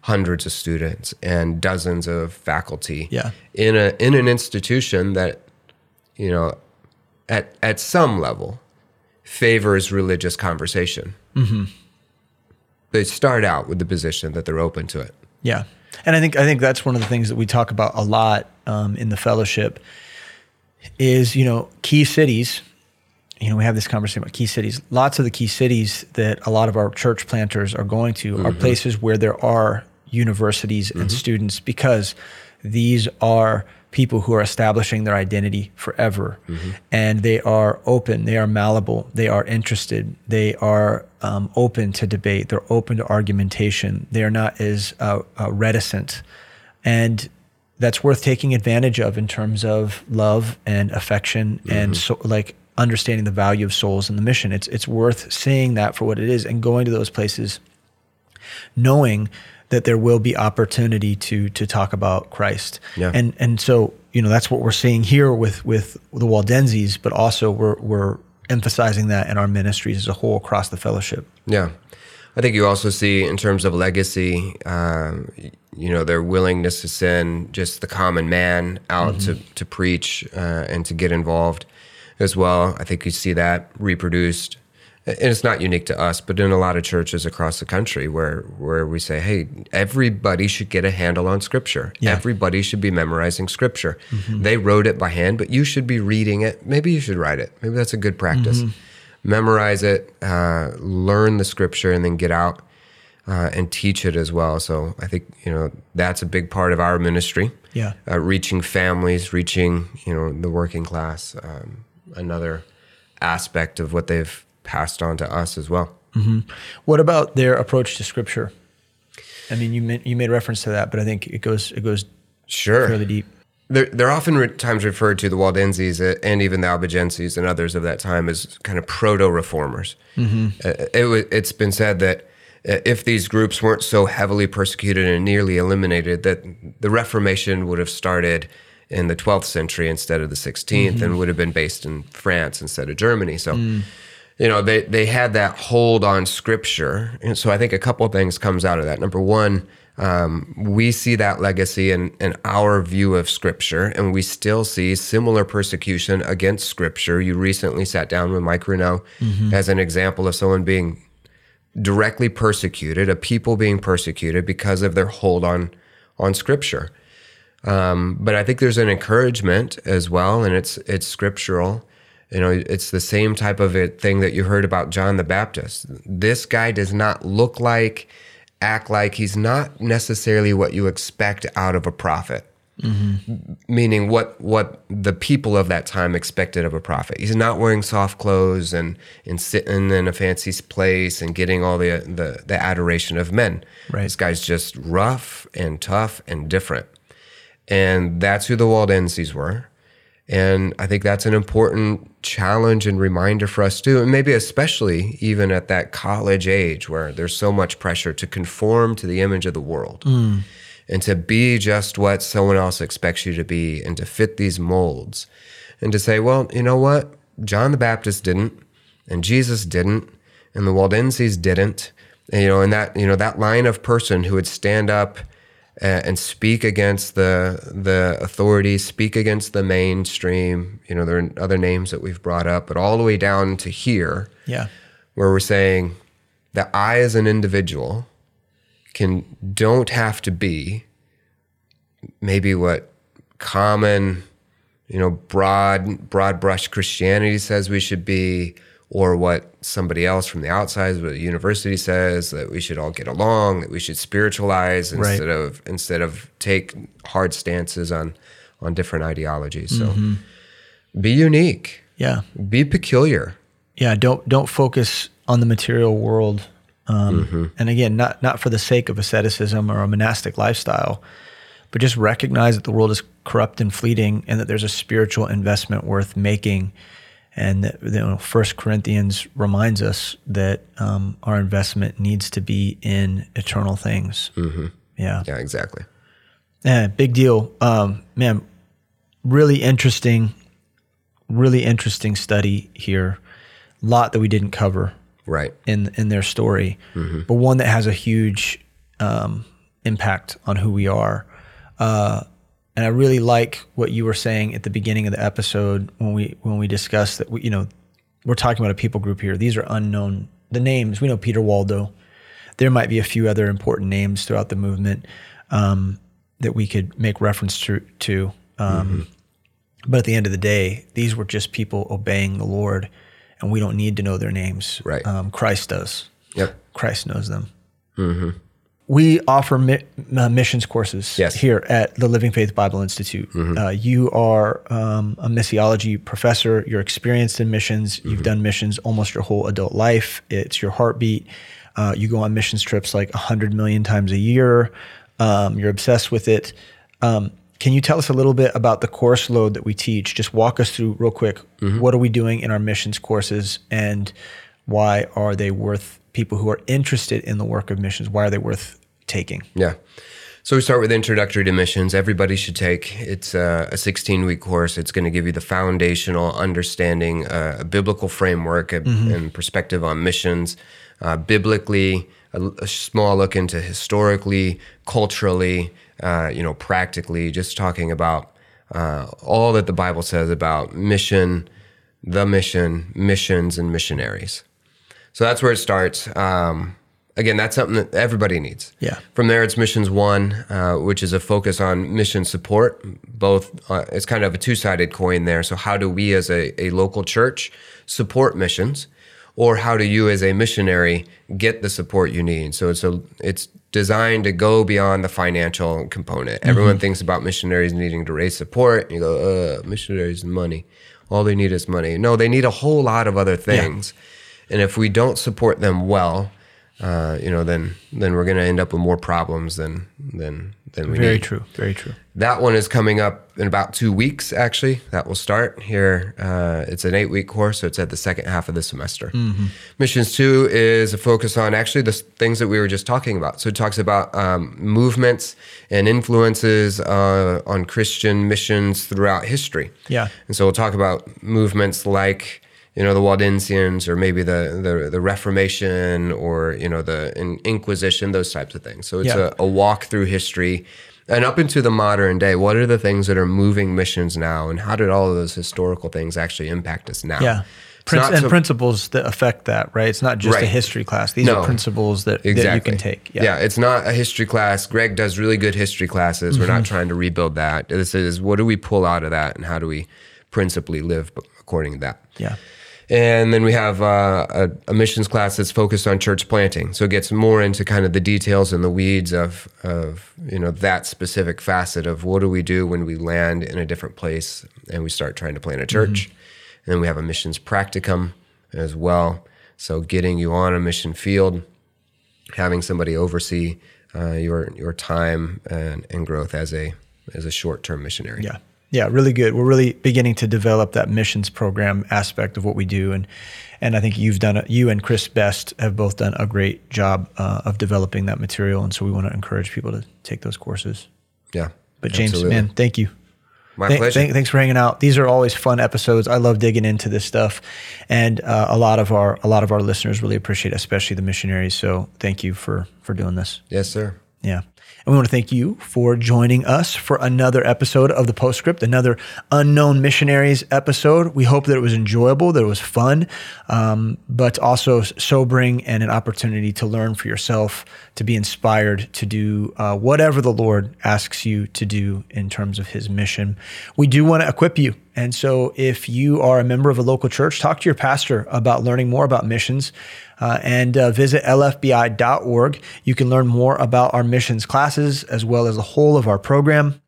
hundreds of students and dozens of faculty Yeah. in a in an institution that you know at at some level favors religious conversation. Mm-hmm. They start out with the position that they're open to it. Yeah, and I think I think that's one of the things that we talk about a lot um, in the fellowship is you know key cities. You know, we have this conversation about key cities. Lots of the key cities that a lot of our church planters are going to are places where there are universities and students because these are people who are establishing their identity forever. And they are open. They are malleable. They are interested. They are um, open to debate. They're open to argumentation. They are not as uh, uh, reticent. And that's worth taking advantage of in terms of love and affection and mm-hmm. so like understanding the value of souls and the mission it's it's worth seeing that for what it is and going to those places knowing that there will be opportunity to to talk about Christ. Yeah. And and so, you know, that's what we're seeing here with with the Waldenses, but also we're we're emphasizing that in our ministries as a whole across the fellowship. Yeah. I think you also see, in terms of legacy, um, you know, their willingness to send just the common man out to, to preach uh, and to get involved as well. I think you see that reproduced. And it's not unique to us, but in a lot of churches across the country where, where we say, hey, everybody should get a handle on Scripture. Yeah. Everybody should be memorizing Scripture. They wrote it by hand, but you should be reading it. Maybe you should write it. Maybe that's a good practice memorize it, uh, learn the scripture, and then get out uh, and teach it as well. So I think you know that's a big part of our ministry. Yeah. uh, reaching families, reaching you know the working class. Um, another aspect of what they've passed on to us as well. What about their approach to scripture? I mean, you made, you made reference to that, but I think it goes it goes Sure. fairly deep. They're, they're often re- times referred to the Waldenses uh, and even the Albigenses and others of that time as kind of proto reformers. Uh, it, wa- it's been said that uh, if these groups weren't so heavily persecuted and nearly eliminated, that the Reformation would have started in the 12th century instead of the 16th and would have been based in France instead of Germany. So, you know, they, they had that hold on scripture. And so I think a couple of things comes out of that. Number one, um, we see that legacy in, in our view of scripture, and we still see similar persecution against scripture. You recently sat down with Mike Renault as an example of someone being directly persecuted, a people being persecuted because of their hold on on scripture. Um, but I think there's an encouragement as well, and it's it's scriptural. You know, it's the same type of thing that you heard about John the Baptist. This guy does not look like, act like he's not necessarily what you expect out of a prophet. Meaning what what the people of that time expected of a prophet. He's not wearing soft clothes and and sitting in a fancy place and getting all the the, the adoration of men. Right. This guy's just rough and tough and different. And that's who the Waldenses were. And I think that's an important challenge and reminder for us too. And maybe especially even at that college age where there's so much pressure to conform to the image of the world mm. and to be just what someone else expects you to be and to fit these molds. And to say, well, you know what? John the Baptist didn't, and Jesus didn't, and the Waldenses didn't. And, you know, and that, you know, that line of person who would stand up and, and speak against the the authorities, speak against the mainstream. You know, there are other names that we've brought up, but all the way down to here, Yeah. where we're saying that I, as an individual, can don't have to be maybe what common, you know, broad broad brush Christianity says we should be, or what somebody else from the outside, what the university says that we should all get along, that we should spiritualize Right. instead of instead of take hard stances on on different ideologies. So be unique, Yeah. be peculiar. yeah don't don't focus on the material world um, Mm-hmm. and again not not for the sake of asceticism or a monastic lifestyle but just recognize that the world is corrupt and fleeting and that there's a spiritual investment worth making and you know first corinthians reminds us that um, our investment needs to be in eternal things mm-hmm. yeah Yeah, exactly. yeah, big deal. Um, man, really interesting, really interesting study here. A lot that we didn't cover Right. in in their story, but one that has a huge um, impact on who we are. Uh, and I really like what you were saying at the beginning of the episode when we when we discussed that we, you know we're talking about a people group here. These are unknown. The names we know Peter Waldo. There might be a few other important names throughout the movement um, that we could make reference to. to um, But at the end of the day, these were just people obeying the Lord, and we don't need to know their names. Right. Um, Christ does. Yep. Christ knows them. We offer mi- uh, missions courses Yes. here at the Living Faith Bible Institute. Uh, you are um, a missiology professor. You're experienced in missions. You've done missions almost your whole adult life. It's your heartbeat. Uh, you go on missions trips like 100 million times a year. Um, you're obsessed with it. Um, can you tell us a little bit about the course load that we teach? Just walk us through real quick. What are we doing in our missions courses and why are they worth people who are interested in the work of missions? Why are they worth taking? Yeah. So we start with introductory to missions. Everybody should take. It's a, a 16 week course. It's going to give you the foundational understanding, uh, a biblical framework a- and perspective on missions, uh, biblically, a, a small look into historically, culturally, uh, you know, practically, just talking about uh, all that the Bible says about mission, the mission, missions, and missionaries. So that's where it starts. Um, again, that's something that everybody needs. Yeah. From there, it's missions one, uh, which is a focus on mission support. Both, uh, it's kind of a two-sided coin there. So how do we, as a, a local church, support missions, or how do you, as a missionary, get the support you need? So it's a it's designed to go beyond the financial component. Everyone thinks about missionaries needing to raise support. You go, uh, missionaries and money. All they need is money. No, they need a whole lot of other things. And if we don't support them well, uh, you know, then then we're going to end up with more problems than than than we Very need. true. Very true. That one is coming up in about two weeks. Actually, that will start here. Uh, it's an eight-week course, so it's at the second half of the semester. Missions two is a focus on actually the things that we were just talking about. So it talks about um, movements and influences uh, on Christian missions throughout history. Yeah. And so we'll talk about movements like you know the Waldensians or maybe the the, the Reformation or you know the in- Inquisition, those types of things. So it's Yeah. a, a walk through history. And up into the modern day, what are the things that are moving missions now, and how did all of those historical things actually impact us now? Yeah. And so- principles that affect that, right? It's not just a history class. These No. are principles that, that you can take. Yeah. it's not a history class. Greg does really good history classes. We're Mm-hmm. not trying to rebuild that. This is what do we pull out of that, and how do we principally live according to that? Yeah. And then we have uh, a, a missions class that's focused on church planting. So it gets more into kind of the details and the weeds of, of you know that specific facet of what do we do when we land in a different place and we start trying to plant a church. And then we have a missions practicum as well. So getting you on a mission field, having somebody oversee uh, your your time and, and growth as a as a short term missionary. Yeah. Yeah, really good. We're really beginning to develop that missions program aspect of what we do, and and I think you've done a, you and Chris Best have both done a great job uh, of developing that material, and so we want to encourage people to take those courses. Yeah. But James, absolutely. man, thank you. my Thank- pleasure. thank- thanks for hanging out. These are always fun episodes. I love digging into this stuff, and uh, a lot of our a lot of our listeners really appreciate, it, especially the missionaries. So thank you for for doing this. yes, sir. Yeah. And we want to thank you for joining us for another episode of the Postscript, another Unknown Missionaries episode. We hope that it was enjoyable, that it was fun, um, but also sobering and an opportunity to learn for yourself, to be inspired to do uh, whatever the Lord asks you to do in terms of his mission. We do want to equip you. And so if you are a member of a local church, talk to your pastor about learning more about missions uh, and uh, visit lfbi.org. You can learn more about our missions classes as well as the whole of our program.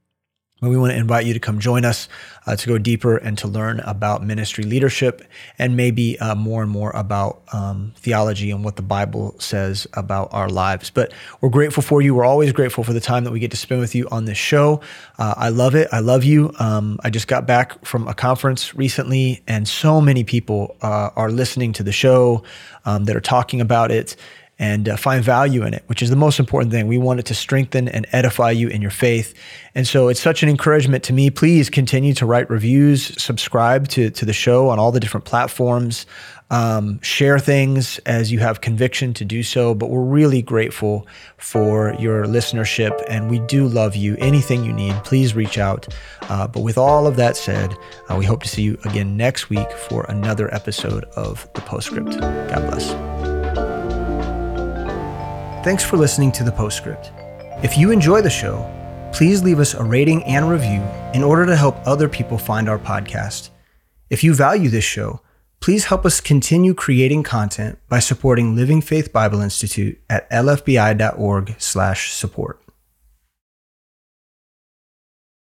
And we want to invite you to come join us uh, to go deeper and to learn about ministry leadership and maybe uh, more and more about um, theology and what the Bible says about our lives. But we're grateful for you. We're always grateful for the time that we get to spend with you on this show. Uh, I love it. I love you. Um, I just got back from a conference recently, and so many people uh, are listening to the show um, that are talking about it and uh, find value in it, which is the most important thing. We want it to strengthen and edify you in your faith. And so it's such an encouragement to me. Please continue to write reviews, subscribe to, to the show on all the different platforms, um, share things as you have conviction to do so. But we're really grateful for your listenership and we do love you. Anything you need, please reach out. Uh, but with all of that said, uh, we hope to see you again next week for another episode of The Postscript. God bless. Thanks for listening to the Postscript. If you enjoy the show, please leave us a rating and review in order to help other people find our podcast. If you value this show, please help us continue creating content by supporting Living Faith Bible Institute at lfbi.org/support.